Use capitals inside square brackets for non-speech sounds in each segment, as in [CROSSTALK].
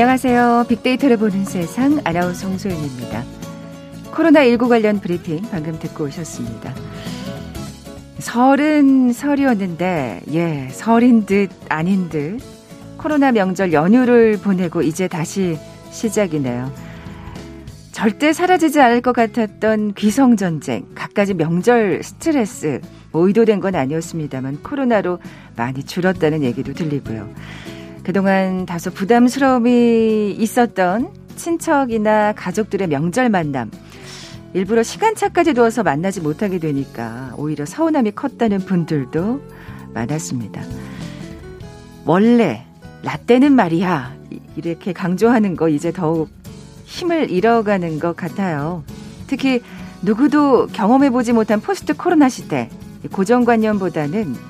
안녕하세요. 빅데이터를 보는 세상 아나운서 홍소연입니다. 코로나19 관련 브리핑 방금 듣고 오셨습니다. 설은 설이었는데, 예, 설인 듯 아닌 듯 코로나 명절 연휴를 보내고 이제 다시 시작이네요. 절대 사라지지 않을 것 같았던 귀성전쟁, 갖가지 명절 스트레스, 뭐 의도된 건 아니었습니다만 코로나로 많이 줄었다는 얘기도 들리고요. 그동안 다소 부담스러움이 있었던 친척이나 가족들의 명절 만남, 일부러 시간차까지 두어서 만나지 못하게 되니까 오히려 서운함이 컸다는 분들도 많았습니다. 원래 라떼는 말이야 이렇게 강조하는 거 이제 더욱 힘을 잃어가는 것 같아요. 특히 누구도 경험해보지 못한 포스트 코로나 시대 고정관념보다는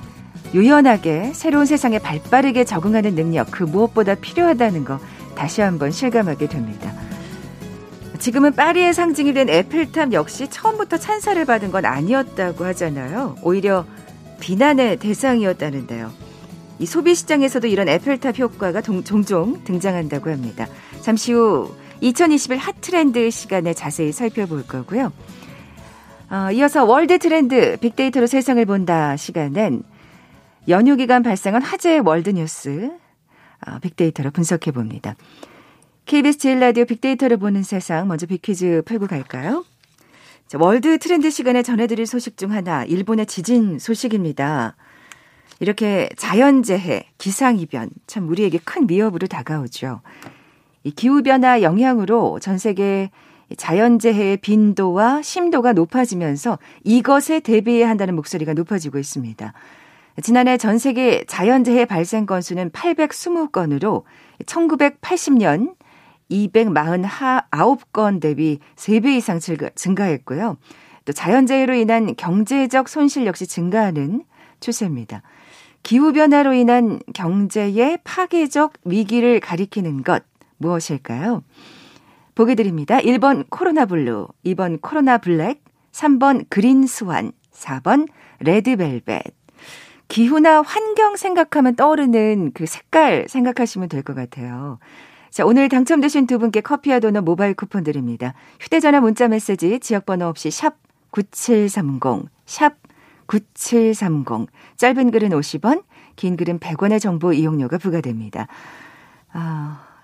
유연하게 새로운 세상에 발빠르게 적응하는 능력 그 무엇보다 필요하다는 거 다시 한번 실감하게 됩니다. 지금은 파리의 상징이 된 에펠탑 역시 처음부터 찬사를 받은 건 아니었다고 하잖아요. 오히려 비난의 대상이었다는데요. 이 소비 시장에서도 이런 에펠탑 효과가 동, 종종 등장한다고 합니다. 잠시 후 2021 핫트렌드 시간에 자세히 살펴볼 거고요. 어, 이어서 world 트렌드 빅데이터로 세상을 본다 시간엔 연휴 기간 발생한 화제의 world 뉴스 어, 빅데이터로 분석해 봅니다. KBS 제일 라디오 빅데이터를 보는 세상 먼저 빅퀴즈 풀고 갈까요? 자, world 트렌드 시간에 전해드릴 소식 중 하나 일본의 지진 소식입니다. 이렇게 자연재해, 기상이변 참 우리에게 큰 위협으로 다가오죠. 이 기후변화 영향으로 전 세계 자연재해의 빈도와 심도가 높아지면서 이것에 대비해야 한다는 목소리가 높아지고 있습니다. 지난해 전 세계 자연재해 발생 건수는 820건으로 1980년 249건 대비 3배 이상 증가했고요. 또 자연재해로 인한 경제적 손실 역시 증가하는 추세입니다. 기후변화로 인한 경제의 파괴적 위기를 가리키는 것 무엇일까요? 보기 드립니다. 1번 코로나 블루, 2번 코로나 블랙, 3번 green swan, 4번 레드벨벳. 기후나 환경 생각하면 떠오르는 그 색깔 생각하시면 될 것 같아요. 자, 오늘 당첨되신 두 분께 커피와 도넛 모바일 쿠폰 드립니다. 휴대전화 문자 메시지 지역번호 없이 샵 9730, 샵 9730. 짧은 글은 50원, 긴 글은 100원의 정보 이용료가 부과됩니다. 아,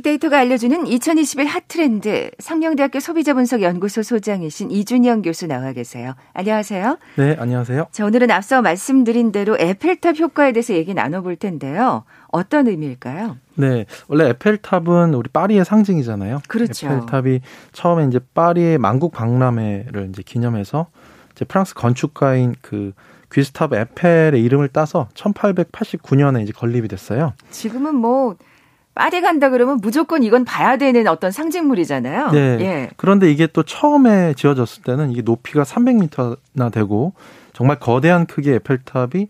빅데이터가 알려주는 2021 hot 트렌드 상명대학교 소비자분석연구소 소장이신 이준영 교수 나와 계세요. 안녕하세요. 네, 안녕하세요. 자, 오늘은 앞서 말씀드린 대로 에펠탑 효과에 대해서 얘기 나눠볼 텐데요. 어떤 의미일까요? 네, 원래 에펠탑은 우리 파리의 상징이잖아요. 그렇죠. 에펠탑이 처음에 이제 파리의 만국 박람회를 이제 기념해서 이제 프랑스 건축가인 그 귀스타브 에펠의 이름을 따서 1889년에 이제 건립이 됐어요. 지금은 뭐 파리 간다 그러면 무조건 이건 봐야 되는 어떤 상징물이잖아요. 네. 예. 그런데 이게 또 처음에 지어졌을 때는 이게 높이가 300m나 되고 정말 거대한 크기의 에펠탑이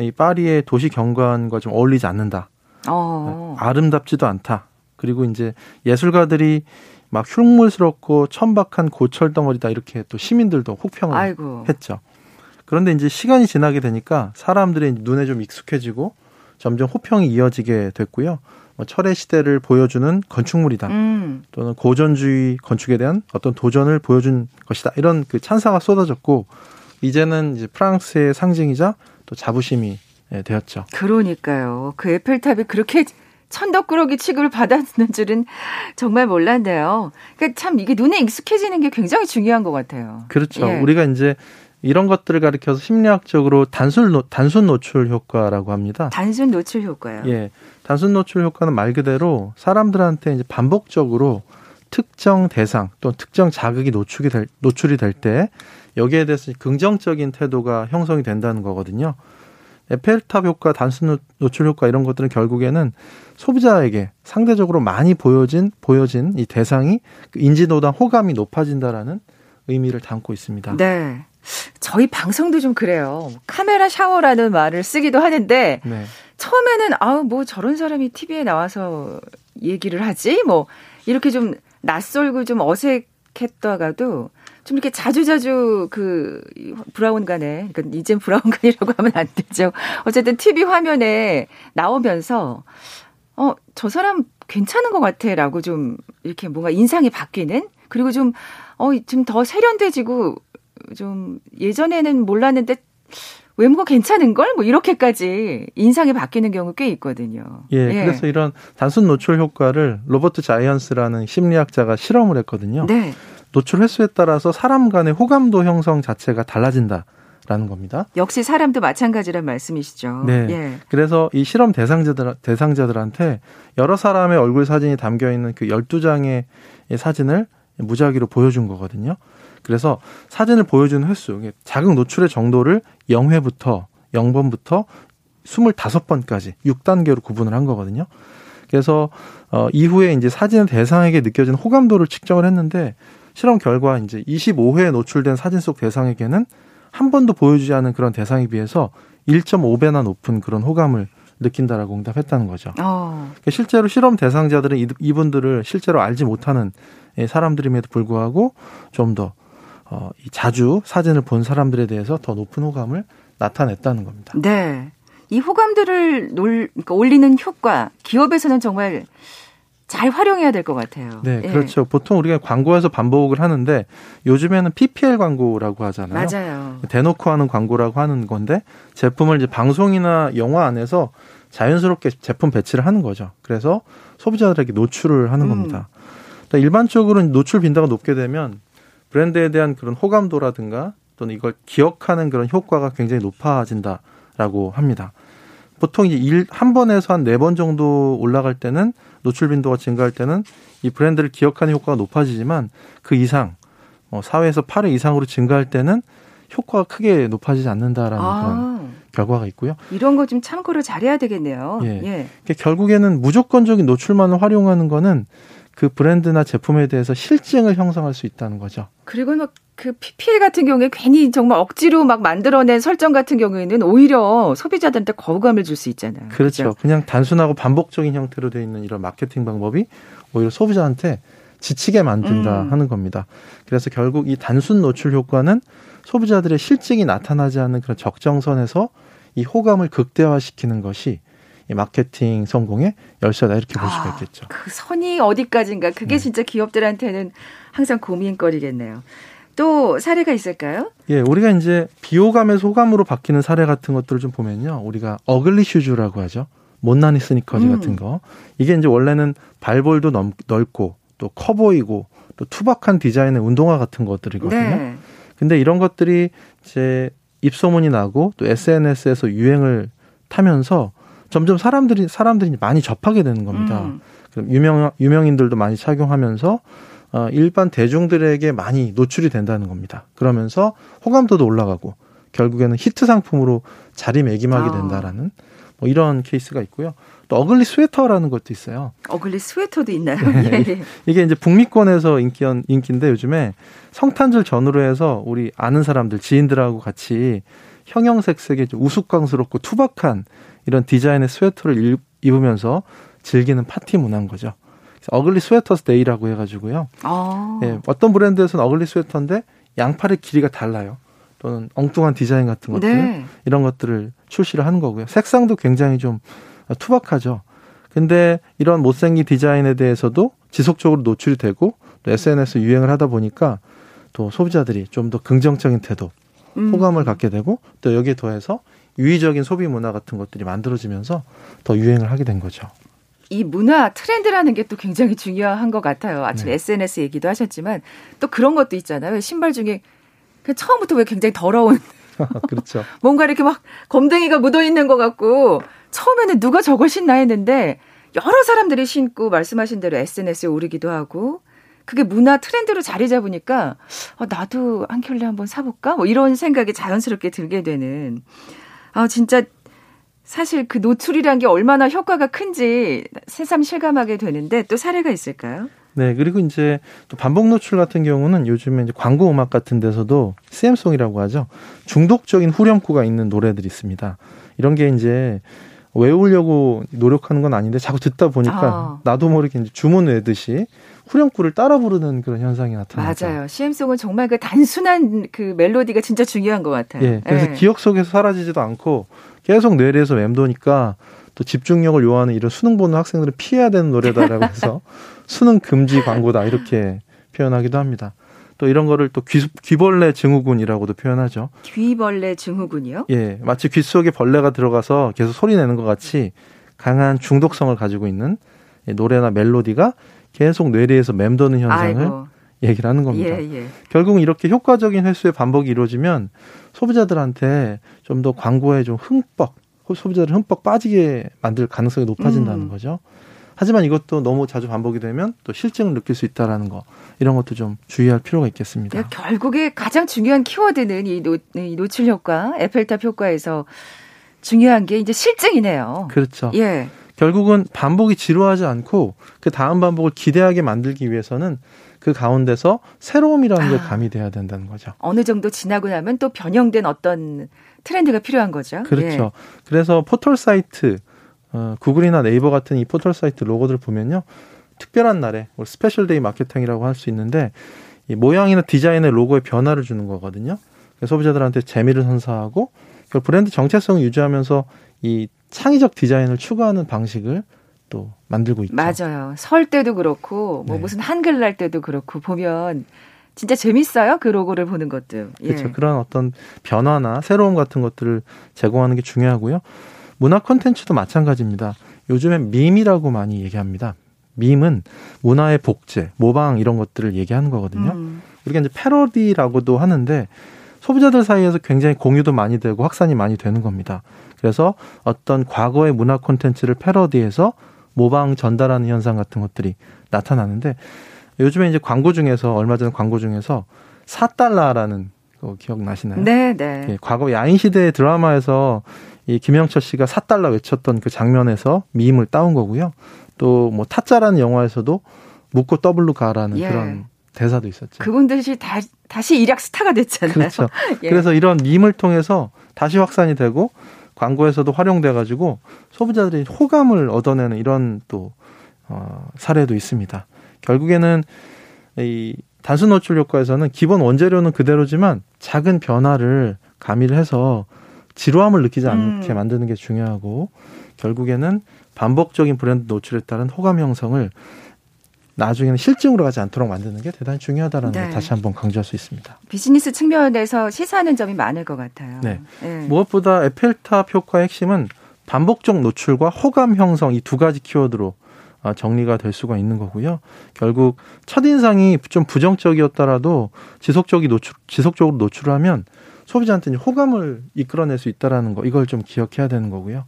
이 파리의 도시 경관과 좀 어울리지 않는다. 어. 아름답지도 않다. 그리고 이제 예술가들이 막 흉물스럽고 천박한 고철 덩어리다 이렇게 또 시민들도 혹평을 아이고. 했죠. 그런데 이제 시간이 지나게 되니까 사람들의 눈에 좀 익숙해지고 점점 호평이 이어지게 됐고요. 뭐 철의 시대를 보여주는 건축물이다. 음. 또는 고전주의 건축에 대한 어떤 도전을 보여준 것이다. 이런 그 찬사가 쏟아졌고 이제는 이제 프랑스의 상징이자 또 자부심이 예, 되었죠. 그러니까요. 그 에펠탑이 그렇게 천덕꾸러기 취급을 받았는 줄은 정말 몰랐네요. 그러니까 참 이게 눈에 익숙해지는 게 굉장히 중요한 것 같아요. 그렇죠. 예. 우리가 이제 이런 것들을 가리켜서 심리학적으로 단순 노, 단순 노출 효과라고 합니다. 단순 노출 효과요. 예. 단순 노출 효과는 말 그대로 사람들한테 이제 반복적으로 특정 대상 또는 특정 자극이 노출이 될, 노출이 될 때 여기에 대해서 긍정적인 태도가 형성이 된다는 거거든요. 에펠탑 효과, 단순 노출 효과 이런 것들은 결국에는 소비자에게 상대적으로 많이 보여진 보여진 이 대상이 그 인지도당 호감이 높아진다라는 의미를 담고 있습니다. 네. 저희 방송도 좀 그래요. 카메라 샤워라는 말을 쓰기도 하는데 네. 처음에는 아우 뭐 저런 사람이 TV에 나와서 얘기를 하지 뭐 이렇게 좀 낯설고 좀 어색했다가도 좀 이렇게 자주자주 그 브라운관에 그러니까 이젠 브라운관이라고 하면 안 되죠. 어쨌든 TV 화면에 나오면서 어 저 사람 괜찮은 것 같아라고 좀 이렇게 뭔가 인상이 바뀌는 그리고 좀 어 좀 더 세련돼지고 좀 예전에는 몰랐는데 외모가 괜찮은 걸 뭐 이렇게까지 인상이 바뀌는 경우 꽤 있거든요. 예, 예, 그래서 이런 단순 노출 효과를 로버트 자이언스라는 심리학자가 실험을 했거든요. 네. 노출 횟수에 따라서 사람 간의 호감도 형성 자체가 달라진다 라는 겁니다. 역시 사람도 마찬가지란 말씀이시죠. 네. 예. 그래서 이 실험 대상자들 대상자들한테 여러 사람의 얼굴 사진이 담겨 있는 그 12장의 사진을 무작위로 보여준 거거든요. 그래서 사진을 보여주는 횟수, 자극 노출의 정도를 0회부터 0번부터 25번까지 6단계로 구분을 한 거거든요. 그래서 어 이후에 이제 사진의 대상에게 느껴진 호감도를 측정을 했는데 실험 결과 이제 25회에 노출된 사진 속 대상에게는 한 번도 보여주지 않은 그런 대상에 비해서 1.5배나 높은 그런 호감을 느낀다라고 응답했다는 거죠. 어. 그러니까 실제로 실험 대상자들은 이분들을 실제로 알지 못하는 사람들임에도 불구하고 좀더 어, 이 자주 사진을 본 사람들에 대해서 더 높은 호감을 나타냈다는 겁니다. 네. 이 호감들을 놀, 그러니까 올리는 효과, 기업에서는 정말 잘 활용해야 될 것 같아요. 네, 예. 그렇죠. 보통 우리가 광고에서 반복을 하는데 요즘에는 PPL 광고라고 하잖아요. 맞아요. 대놓고 하는 광고라고 하는 건데 제품을 이제 방송이나 영화 안에서 자연스럽게 제품 배치를 하는 거죠. 그래서 소비자들에게 노출을 하는 음. 겁니다. 그러니까 일반적으로 노출 빈도가 높게 되면 브랜드에 대한 그런 호감도라든가 또는 이걸 기억하는 그런 효과가 굉장히 높아진다라고 합니다. 보통 이제 일, 한 번에서 한 네 번 정도 올라갈 때는 노출 빈도가 증가할 때는 이 브랜드를 기억하는 효과가 높아지지만 그 이상 어, 4회에서 8회 이상으로 증가할 때는 효과가 크게 높아지지 않는다라는 아. 그런 결과가 있고요. 이런 거 좀 참고를 잘해야 되겠네요. 예. 예. 그러니까 결국에는 무조건적인 노출만을 활용하는 거는 그 브랜드나 제품에 대해서 실증을 형성할 수 있다는 거죠. 그리고 막 그 PPL 같은 경우에 괜히 정말 억지로 막 만들어낸 설정 같은 경우에는 오히려 소비자들한테 거부감을 줄 수 있잖아요. 그렇죠. 그렇죠. 그냥 단순하고 반복적인 형태로 되어 있는 이런 마케팅 방법이 오히려 소비자한테 지치게 만든다 음. 하는 겁니다. 그래서 결국 이 단순 노출 효과는 소비자들의 실증이 나타나지 않는 그런 적정선에서 이 호감을 극대화시키는 것이 이 마케팅 성공의 열쇠다 이렇게 볼 수가 아, 있겠죠. 그 선이 어디까지인가 그게 네. 진짜 기업들한테는 항상 고민거리겠네요. 또 사례가 있을까요? 예, 우리가 이제 비호감에서 호감으로 바뀌는 사례 같은 것들을 좀 보면요. 우리가 어글리 슈즈라고 하죠. 못난이 스니커즈 음. 같은 거. 이게 이제 원래는 발볼도 넓, 넓고 또 커 보이고 또 투박한 디자인의 운동화 같은 것들이거든요. 네. 근데 이런 것들이 이제 입소문이 나고 또 SNS에서 유행을 타면서 점점 사람들이 사람들이 많이 접하게 되는 겁니다. 음. 유명 유명인들도 많이 착용하면서 어, 일반 대중들에게 많이 노출이 된다는 겁니다. 그러면서 호감도도 올라가고 결국에는 히트 상품으로 자리매김하게 아. 된다라는 뭐 이런 케이스가 있고요. 또 ugly 스웨터라는 것도 있어요. ugly 스웨터도 있나요? 네. [LAUGHS] 예, 예. 이게 이제 북미권에서 인기 인기인데 요즘에 성탄절 전후로 해서 우리 아는 사람들 지인들하고 같이 형형색색의 우스꽝스럽고 투박한 이런 디자인의 스웨터를 입으면서 즐기는 파티 문화인 거죠. Ugly Sweaters Day라고 해가지고요. 아. 예, 어떤 브랜드에서는 ugly 스웨터인데 양팔의 길이가 달라요. 또는 엉뚱한 디자인 같은 것들 네. 이런 것들을 출시를 하는 거고요. 색상도 굉장히 좀 투박하죠. 근데 이런 못생긴 디자인에 대해서도 지속적으로 노출이 되고 또 SNS 유행을 하다 보니까 또 소비자들이 좀 더 긍정적인 태도, 음. 호감을 갖게 되고 또 여기에 더해서 유의적인 소비 문화 같은 것들이 만들어지면서 더 유행을 하게 된 거죠. 이 문화 트렌드라는 게 또 굉장히 중요한 것 같아요. 아침에 네. SNS 얘기도 하셨지만 또 그런 것도 있잖아요. 신발 중에 처음부터 왜 굉장히 더러운 [LAUGHS] 그렇죠. [LAUGHS] 뭔가 이렇게 막 검댕이가 묻어 있는 것 같고 처음에는 누가 저걸 신나 했는데 여러 사람들이 신고 말씀하신 대로 SNS에 오르기도 하고 그게 문화 트렌드로 자리 잡으니까 어, 나도 한 켤레 한번 사볼까? 뭐 이런 생각이 자연스럽게 들게 되는 아 진짜 사실 그 노출이란 게 얼마나 효과가 큰지 새삼 실감하게 되는데 또 사례가 있을까요? 네, 그리고 이제 또 반복 노출 같은 경우는 요즘에 이제 광고 음악 같은 데서도 CM송이라고 하죠. 중독적인 후렴구가 있는 노래들이 있습니다. 이런 게 이제 외우려고 노력하는 건 아닌데 자꾸 듣다 보니까 아. 나도 모르게 이제 주문 외듯이 후렴구를 따라 부르는 그런 현상이 나타나죠. 맞아요. CM송은 정말 그 단순한 그 멜로디가 진짜 중요한 것 같아요. 예. 그래서 예. 기억 속에서 사라지지도 않고 계속 뇌리에서 맴도니까 또 집중력을 요하는 이런 수능 보는 학생들은 피해야 되는 노래다라고 [LAUGHS] 해서 수능 금지 광고다 이렇게 표현하기도 합니다. 또 이런 거를 또 귀, 귀벌레 증후군이라고도 표현하죠. 귀벌레 증후군이요? 예, 마치 귀 속에 벌레가 들어가서 계속 소리 내는 것 같이 강한 중독성을 가지고 있는 노래나 멜로디가 계속 뇌리에서 맴도는 현상을 아이고. 얘기를 하는 겁니다. 예, 예. 결국은 이렇게 효과적인 횟수의 반복이 이루어지면 소비자들한테 좀 더 광고에 좀 흠뻑 소비자를 흠뻑 빠지게 만들 가능성이 높아진다는 음. 거죠. 하지만 이것도 너무 자주 반복이 되면 또 싫증을 느낄 수 있다라는 거 이런 것도 좀 주의할 필요가 있겠습니다. 네, 결국에 가장 중요한 키워드는 이, 노, 이 노출 효과, 에펠탑 효과에서 중요한 게 이제 싫증이네요. 그렇죠. 예. 결국은 반복이 지루하지 않고 그 다음 반복을 기대하게 만들기 위해서는 그 가운데서 새로움이라는 아, 게 가미돼야 된다는 거죠. 어느 정도 지나고 나면 또 변형된 어떤 트렌드가 필요한 거죠. 그렇죠. 예. 그래서 포털 사이트 어, 구글이나 네이버 같은 이 포털 사이트 로고들 보면요. 특별한 날에 special day 마케팅이라고 할 수 있는데 이 모양이나 디자인의 로고에 변화를 주는 거거든요. 소비자들한테 재미를 선사하고 브랜드 정체성을 유지하면서 이 창의적 디자인을 추구하는 방식을 또 만들고 있죠. 맞아요. 설 때도 그렇고 뭐 네. 무슨 한글 날 때도 그렇고 보면 진짜 재밌어요. 그 로고를 보는 것도. 예. 그렇죠. 그런 어떤 변화나 새로움 같은 것들을 제공하는 게 중요하고요. 문화 콘텐츠도 마찬가지입니다. 요즘엔 밈이라고 많이 얘기합니다. 밈은 문화의 복제, 모방 이런 것들을 얘기하는 거거든요. 음. 우리가 이제 패러디라고도 하는데 소비자들 사이에서 굉장히 공유도 많이 되고 확산이 많이 되는 겁니다. 그래서 어떤 과거의 문화 콘텐츠를 패러디해서 모방 전달하는 현상 같은 것들이 나타나는데 요즘에 이제 광고 중에서 얼마 전 광고 중에서 4달러라는 거 기억나시나요? 네, 네. 예, 과거 야인 시대 드라마에서 이 김영철 씨가 4달러 외쳤던 그 장면에서 밈을 따온 거고요. 또 뭐 타짜라는 영화에서도 묻고 더블로 가라는 예. 그런 대사도 있었죠. 그분들이 다, 다시 일약 스타가 됐잖아요. 그렇죠. [LAUGHS] 예. 그래서 이런 밈을 통해서 다시 확산이 되고 광고에서도 활용돼 가지고 소비자들이 호감을 얻어내는 이런 또 어, 사례도 있습니다. 결국에는 이 단순 노출 효과에서는 기본 원재료는 그대로지만 작은 변화를 가미를 해서 지루함을 느끼지 않게 음. 만드는 게 중요하고 결국에는 반복적인 브랜드 노출에 따른 호감 형성을 나중에는 실증으로 가지 않도록 만드는 게 대단히 중요하다는 네. 걸 다시 한번 강조할 수 있습니다. 비즈니스 측면에서 시사하는 점이 많을 것 같아요. 네. 네. 무엇보다 에펠탑 효과의 핵심은 반복적 노출과 호감 형성 이 두 가지 키워드로 어, 정리가 될 수가 있는 거고요. 결국 첫인상이 좀 부정적이었더라도 지속적이 노출, 지속적으로 노출하면 소비자한테 호감을 이끌어낼 수 있다라는 거 이걸 좀 기억해야 되는 거고요.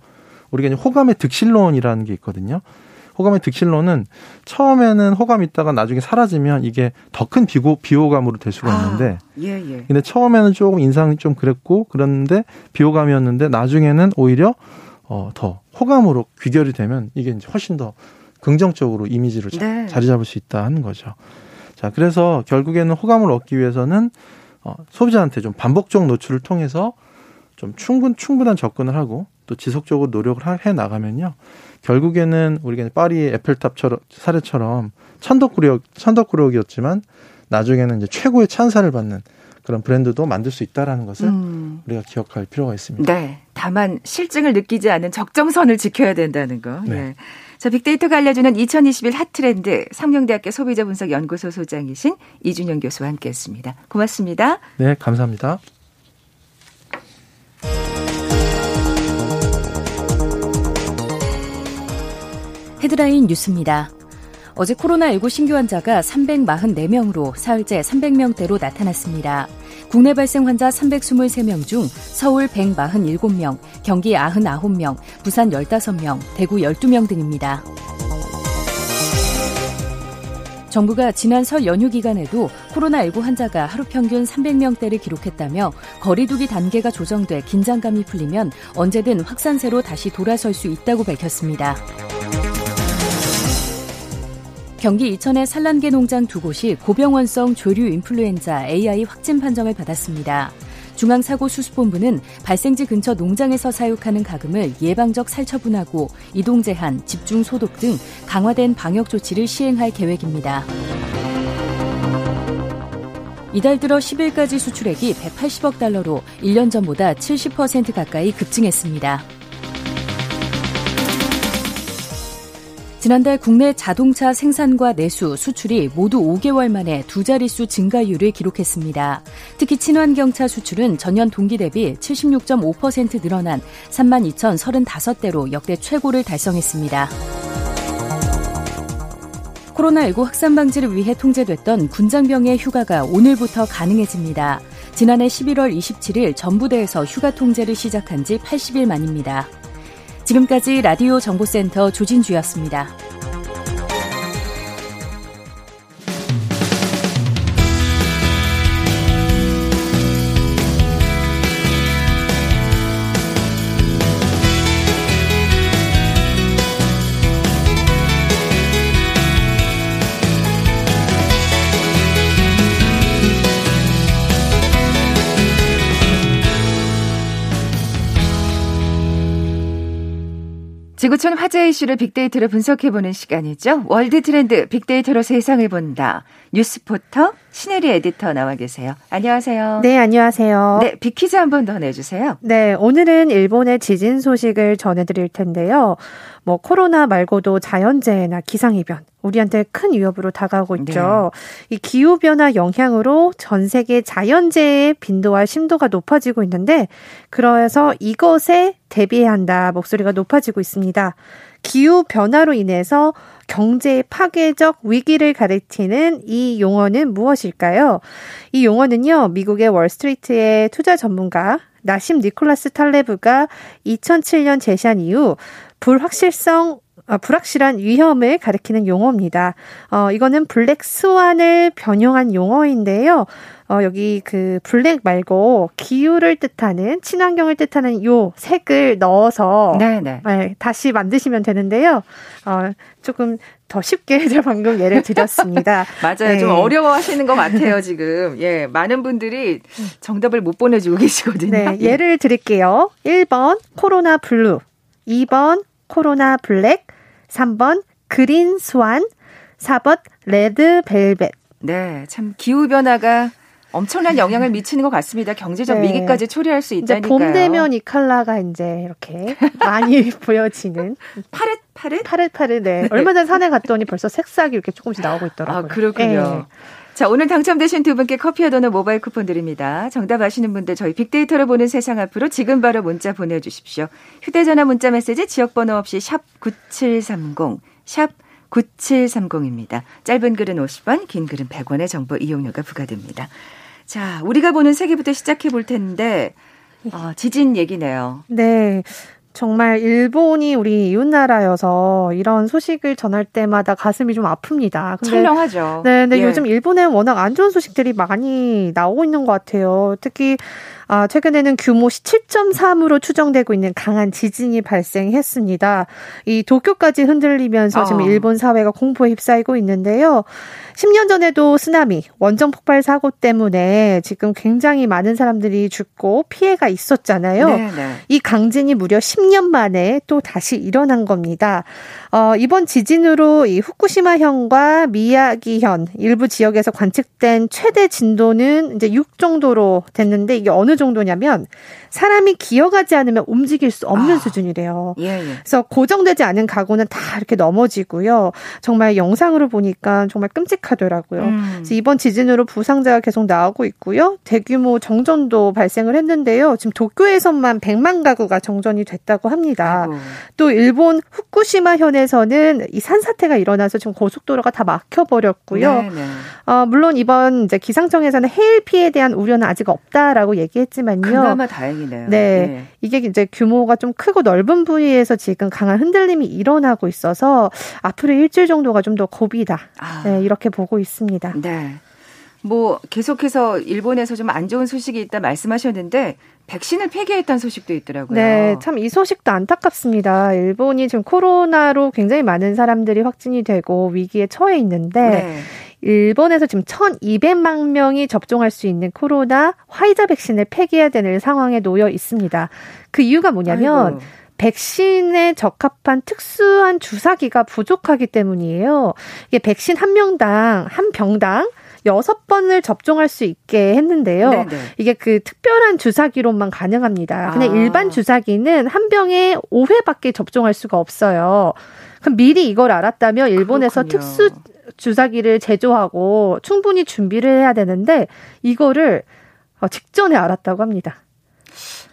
우리가 호감의 득실론이라는 게 있거든요. 호감의 득실론은 처음에는 호감이 있다가 나중에 사라지면 이게 더 큰 비고 비호감으로 될 수가 아, 있는데 아, 예, 예. 근데 처음에는 조금 인상이 좀 그랬고 그랬는데 비호감이었는데 나중에는 오히려 어, 더 호감으로 귀결이 되면 이게 이제 훨씬 더 긍정적으로 이미지를 네. 자리 잡을 수 있다 하는 거죠. 자, 그래서 결국에는 호감을 얻기 위해서는 어, 소비자한테 좀 반복적 노출을 통해서 좀 충분 충분한 접근을 하고 또 지속적으로 노력을 해 나가면요. 결국에는 우리가 파리의 에펠탑처럼 사례처럼 천덕구력 천덕구력이었지만 나중에는 이제 최고의 찬사를 받는 그런 브랜드도 만들 수 있다라는 것을 음. 우리가 기억할 필요가 있습니다. 네. 다만 실증을 느끼지 않은 적정선을 지켜야 된다는 거. 네. 네. 자, 빅데이터가 알려주는 2021 핫트렌드 상명대학교 소비자 분석 연구소 소장이신 이준영 교수와 함께했습니다. 고맙습니다. 네, 감사합니다. 헤드라인 뉴스입니다. 어제 코로나19 신규 환자가 344명으로 사흘째 300명대로 나타났습니다. 국내 발생 환자 323명 중 서울 147명, 경기 99명, 부산 15명, 대구 12명 등입니다. 정부가 지난 설 연휴 기간에도 코로나19 환자가 하루 평균 300명대를 기록했다며 거리두기 단계가 조정돼 긴장감이 풀리면 언제든 확산세로 다시 돌아설 수 있다고 밝혔습니다. 경기 이천의 산란계 농장 두 곳이 고병원성 조류 인플루엔자 AI 확진 판정을 받았습니다. 중앙사고수습본부는 발생지 근처 농장에서 사육하는 가금을 예방적 살처분하고 이동 제한, 집중 소독 등 강화된 방역 조치를 시행할 계획입니다. 이달 들어 10일까지 수출액이 180억 달러로 1년 전보다 70% 가까이 급증했습니다. 지난달 국내 자동차 생산과 내수, 수출이 모두 5개월 만에 두 자릿수 증가율을 기록했습니다. 특히 친환경차 수출은 전년 동기 대비 76.5% 늘어난 32,035대로 역대 최고를 달성했습니다. 코로나19 확산 방지를 위해 통제됐던 군장병의 휴가가 오늘부터 가능해집니다. 지난해 11월 27일 전부대에서 휴가 통제를 시작한 지 80일 만입니다. 지금까지 라디오 정보센터 조진주였습니다. 지구촌 화제 이슈를 빅데이터로 분석해보는 시간이죠. 월드 트렌드 빅데이터로 세상을 본다. 뉴스포트 신혜리 에디터 나와 계세요. 안녕하세요. 네, 안녕하세요. 네, 빅퀴즈 한 번 더 내주세요. 네, 오늘은 일본의 지진 소식을 전해드릴 텐데요. 뭐 코로나 말고도 자연재해나 기상이변 우리한테 큰 위협으로 다가오고 있죠. 네. 이 기후 변화 영향으로 전 세계 자연재해의 빈도와 심도가 높아지고 있는데 그래서 이것에 대비해야 한다 목소리가 높아지고 있습니다. 기후 변화로 인해서 경제 파괴적 위기를 가리키는 이 용어는 무엇일까요? 이 용어는요, 미국의 월스트리트의 투자 전문가 나심 니콜라스 탈레브가 2007년 제시한 이후 불확실성 어, 불확실한 위험을 가리키는 용어입니다. 어, 이거는 블랙 스완을 변형한 용어인데요. 어, 여기 그 블랙 말고 기후를 뜻하는 친환경을 뜻하는 요 색을 넣어서 네네. 네, 다시 만드시면 되는데요. 어, 조금 더 쉽게 [LAUGHS] 제가 방금 예를 드렸습니다. [LAUGHS] 맞아요. 네. 좀 어려워하시는 것 같아요 [LAUGHS] 지금. 예, 많은 분들이 정답을 못 보내주고 계시거든요. 네, 예를 드릴게요. 1번 코로나 블루, 2번 코로나 블랙, 3번 green swan, 4번 레드 벨벳. 네, 참 기후 변화가 엄청난 영향을 미치는 것 같습니다. 경제적 네. 위기까지 초래할 수 있다니까요. 봄 되면 이 컬러가 이제 이렇게 [LAUGHS] 많이 보여지는 파릇 파릇 파릇 파릇. 네. 네. 얼마 전 산에 갔더니 벌써 색상이 이렇게 조금씩 나오고 있더라고요. 아 그렇군요. 네. 자, 오늘 당첨되신 두 분께 커피와 도넛 모바일 쿠폰 드립니다. 정답 아시는 분들 저희 빅데이터를 보는 세상 앞으로 지금 바로 문자 보내주십시오. 휴대전화 문자 메시지 지역번호 없이 샵 9730, 샵 9730입니다. 짧은 글은 50원, 긴 글은 100원의 정보 이용료가 부과됩니다. 자, 우리가 보는 세계부터 시작해 볼 텐데, 어, 지진 얘기네요. 네. 정말 일본이 우리 이웃 나라여서 이런 소식을 전할 때마다 가슴이 좀 아픕니다. 근데, 철렁하죠. 네, 근데 예. 요즘 일본에 워낙 안 좋은 소식들이 많이 나오고 있는 것 같아요. 특히 아, 최근에는 규모 7.3으로 추정되고 있는 강한 지진이 발생했습니다. 이 도쿄까지 흔들리면서 어. 지금 일본 사회가 공포에 휩싸이고 있는데요. 10년 전에도 쓰나미, 원전 폭발 사고 때문에 지금 굉장히 많은 사람들이 죽고 피해가 있었잖아요. 네네. 네. 이 강진이 무려 10년 만에 또 다시 일어난 겁니다. 어, 이번 지진으로 이 후쿠시마현과 미야기현 일부 지역에서 관측된 최대 진도는 이제 6 정도로 됐는데 이게 어느 정도냐면 사람이 기어가지 않으면 움직일 수 없는 아, 수준이래요. 예, 예. 그래서 고정되지 않은 가구는 다 이렇게 넘어지고요. 정말 영상으로 보니까 정말 끔찍하더라고요. 음. 그래서 이번 지진으로 부상자가 계속 나오고 있고요. 대규모 정전도 발생을 했는데요. 지금 도쿄에서만 100만 가구가 정전이 됐다고 합니다. 아이고. 또 일본 후쿠시마 현에서는 이 산사태가 일어나서 지금 고속도로가 다 막혀버렸고요. 네, 네. 어, 물론 이번 이제 기상청에서는 해일 피해에 대한 우려는 아직 없다라고 얘기했. 했지만요. 그나마 다행이네요. 네, 네. 이게 이제 규모가 좀 크고 넓은 부위에서 지금 강한 흔들림이 일어나고 있어서 앞으로 일주일 정도가 좀 더 고비다. 아. 네, 이렇게 보고 있습니다. 네. 뭐 계속해서 일본에서 좀 안 좋은 소식이 있다 말씀하셨는데 백신을 폐기했다는 소식도 있더라고요. 네, 참 이 소식도 안타깝습니다. 일본이 지금 코로나로 굉장히 많은 사람들이 확진이 되고 위기에 처해 있는데 네. 일본에서 지금 1,200만 명이 접종할 수 있는 코로나 화이자 백신을 폐기해야 되는 상황에 놓여 있습니다. 그 이유가 뭐냐면 아이고. 백신에 적합한 특수한 주사기가 부족하기 때문이에요. 이게 백신 한 명당 한 병당 여섯 번을 접종할 수 있게 했는데요. 네네. 이게 그 특별한 주사기로만 가능합니다. 그냥 아. 일반 주사기는 한 병에 5회밖에 접종할 수가 없어요. 그럼 미리 이걸 알았다면 일본에서 그렇군요. 특수 주사기를 제조하고 충분히 준비를 해야 되는데 이거를 어, 직전에 알았다고 합니다.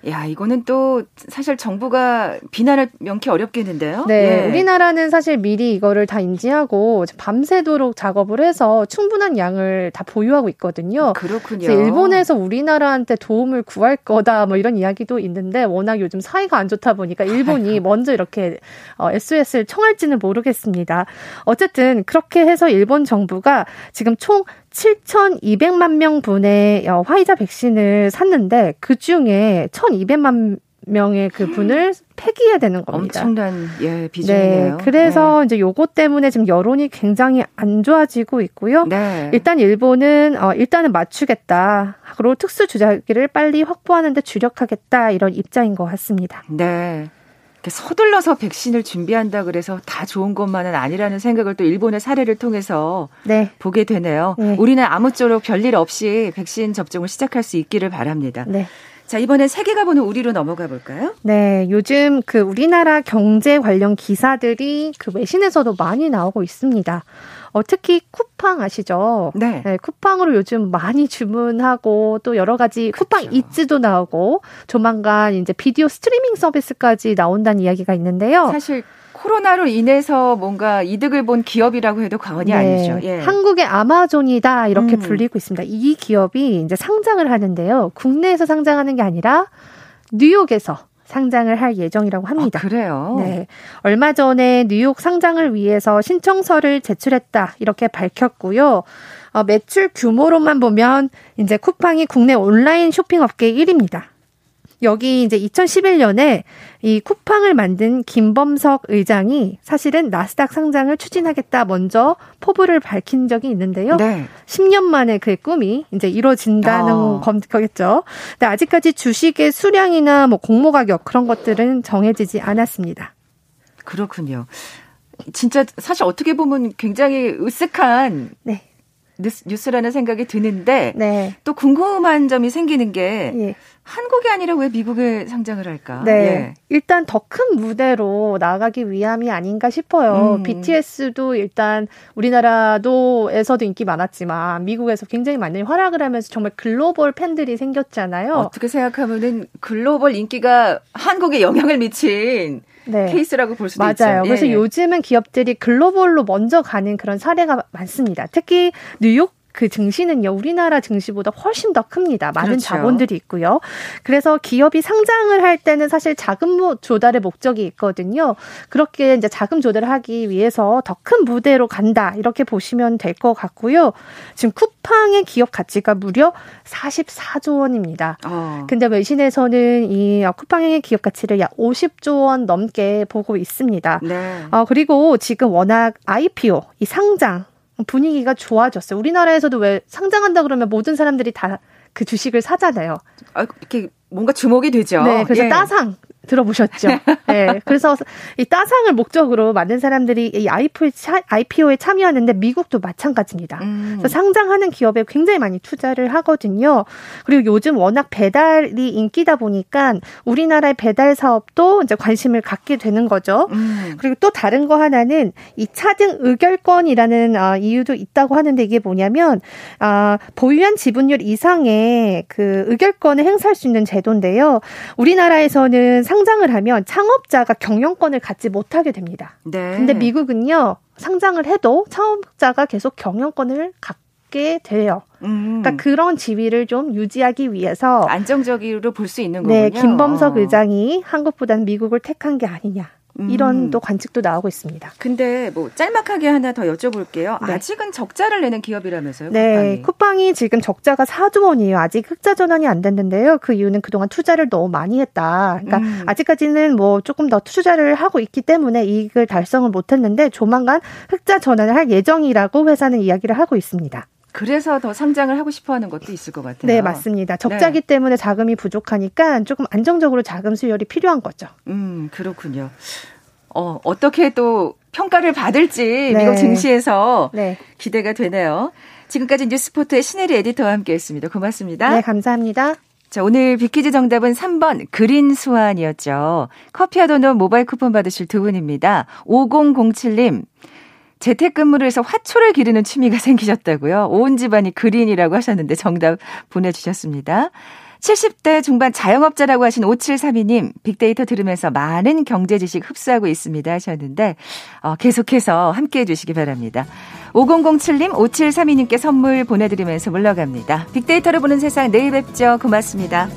야, 이거는 또 사실 정부가 비난을 명쾌 어렵겠는데요. 네. 예. 우리나라는 사실 미리 이거를 다 인지하고 밤새도록 작업을 해서 충분한 양을 다 보유하고 있거든요. 그렇군요. 일본에서 우리나라한테 도움을 구할 거다 뭐 이런 이야기도 있는데 워낙 요즘 사이가 안 좋다 보니까 일본이 아이고. 먼저 이렇게 어, SOS를 청할지는 모르겠습니다. 어쨌든 그렇게 해서 일본 정부가 지금 총 7,200만 명 분의 어, 화이자 백신을 샀는데 그 중에 1,200만 명의 그 분을 폐기해야 되는 겁니다. 엄청난 예 비중이네요. 네, 그래서 네. 이제 요것 때문에 지금 여론이 굉장히 안 좋아지고 있고요. 네. 일단 일본은 어 일단은 맞추겠다. 그리고 특수 주자기를 빨리 확보하는데 주력하겠다 이런 입장인 것 같습니다. 네. 서둘러서 백신을 준비한다 그래서 다 좋은 것만은 아니라는 생각을 또 일본의 사례를 통해서 네. 보게 되네요. 네. 우리는 아무쪼록 별일 없이 백신 접종을 시작할 수 있기를 바랍니다. 네. 자, 이번엔 세계가 보는 우리로 넘어가 볼까요? 네, 요즘 그 우리나라 경제 관련 기사들이 그 외신에서도 많이 나오고 있습니다. 어, 특히 쿠팡 아시죠? 네. 네. 쿠팡으로 요즘 많이 주문하고 또 여러 가지 그렇죠. 쿠팡 이츠도 나오고 조만간 이제 비디오 스트리밍 서비스까지 나온다는 이야기가 있는데요. 사실 코로나로 인해서 뭔가 이득을 본 기업이라고 해도 과언이 네. 아니죠. 예. 한국의 아마존이다 이렇게 음. 불리고 있습니다. 이 기업이 이제 상장을 하는데요. 국내에서 상장하는 게 아니라 뉴욕에서 상장을 할 예정이라고 합니다. 아, 그래요? 네. 얼마 전에 뉴욕 상장을 위해서 신청서를 제출했다. 이렇게 밝혔고요. 어, 매출 규모로만 보면 이제 쿠팡이 국내 온라인 쇼핑 업계 1위입니다. 여기 이제 2011년에 이 쿠팡을 만든 김범석 의장이 사실은 나스닥 상장을 추진하겠다 먼저 포부를 밝힌 적이 있는데요. 네. 10년 만에 그의 꿈이 이제 이루어진다는 어. 거겠죠. 근데 아직까지 주식의 수량이나 뭐 공모 가격 그런 것들은 정해지지 않았습니다. 그렇군요. 진짜 사실 어떻게 보면 굉장히 으쓱한 네. 뉴스, 라는 생각이 드는데 네. 또 궁금한 점이 생기는 게 예. 한국이 아니라 왜 미국에 상장을 할까? 네. 예. 일단 더 큰 무대로 나가기 위함이 아닌가 싶어요. 음. BTS도 일단 우리나라도에서도 인기 많았지만 미국에서 굉장히 많이 활약을 하면서 정말 글로벌 팬들이 생겼잖아요. 어떻게 생각하면은 글로벌 인기가 한국에 영향을 미친 네. 케이스라고 볼 수도 맞아요. 있죠. 맞아요. 그래서 예. 요즘은 기업들이 글로벌로 먼저 가는 그런 사례가 많습니다. 특히 뉴욕 그 증시는요, 우리나라 증시보다 훨씬 더 큽니다. 많은 그렇죠. 자본들이 있고요. 그래서 기업이 상장을 할 때는 사실 자금 조달의 목적이 있거든요. 그렇게 이제 자금 조달을 하기 위해서 더 큰 무대로 간다. 이렇게 보시면 될 것 같고요. 지금 쿠팡의 기업 가치가 무려 44조 원입니다. 어. 근데 외신에서는 이 쿠팡의 기업 가치를 약 50조 원 넘게 보고 있습니다. 네. 어, 그리고 지금 워낙 IPO, 이 상장, 분위기가 좋아졌어요. 우리나라에서도 왜 상장한다 그러면 모든 사람들이 다 그 주식을 사잖아요. 아, 이렇게 뭔가 주목이 되죠. 네, 그래서 예. 따상 들어보셨죠? [LAUGHS] 네. 그래서 이 따상을 목적으로 많은 사람들이 이 IPO에, 차, IPO에 참여하는데 미국도 마찬가지입니다. 음. 그래서 상장하는 기업에 굉장히 많이 투자를 하거든요. 그리고 요즘 워낙 배달이 인기다 보니까 우리나라의 배달 사업도 이제 관심을 갖게 되는 거죠. 음. 그리고 또 다른 거 하나는 이 차등 의결권이라는 아, 이유도 있다고 하는데 이게 뭐냐면 아, 보유한 지분율 이상의 그 의결권을 행사할 수 있는 제도인데요. 우리나라에서는 상 장을 하면 창업자가 경영권을 갖지 못하게 됩니다. 네. 근데 미국은요, 상장을 해도 창업자가 계속 경영권을 갖게 돼요. 음. 그러니까 그런 지위를 좀 유지하기 위해서 안정적으로 볼 수 있는 네, 거군요. 네, 김범석 어. 의장이 한국보다는 미국을 택한 게 아니냐. 이런 음. 또 관측도 나오고 있습니다. 근데 뭐 짤막하게 하나 더 여쭤볼게요. 네. 아직은 적자를 내는 기업이라면서요? 네, 쿠팡이. 쿠팡이 지금 적자가 4조 원이에요. 아직 흑자 전환이 안 됐는데요. 그 이유는 그동안 투자를 너무 많이 했다. 그러니까 음. 아직까지는 뭐 조금 더 투자를 하고 있기 때문에 이익을 달성을 못했는데 조만간 흑자 전환을 할 예정이라고 회사는 이야기를 하고 있습니다. 그래서 더 상장을 하고 싶어 하는 것도 있을 것 같아요. 네, 맞습니다. 적자기 네. 때문에 자금이 부족하니까 조금 안정적으로 자금 수혈이 필요한 거죠. 음, 그렇군요. 어, 어떻게 또 평가를 받을지 네. 미국 증시에서 네. 기대가 되네요. 지금까지 뉴스포트의 신혜리 에디터와 함께 했습니다. 고맙습니다. 네, 감사합니다. 자, 오늘 빅퀴즈 정답은 3번 green swan이었죠. 커피와 도넛 모바일 쿠폰 받으실 두 분입니다. 5007님. 재택근무를 해서 화초를 기르는 취미가 [LAUGHS] 생기셨다고요. 온 집안이 그린이라고 하셨는데 정답 보내주셨습니다. 70대 중반 자영업자라고 하신 5732님, 빅데이터 들으면서 많은 경제 지식 흡수하고 있습니다 하셨는데, 어, 계속해서 함께 해주시기 바랍니다. 5007님, 5732님께 선물 보내드리면서 물러갑니다. 빅데이터를 보는 세상 내일 뵙죠. 고맙습니다.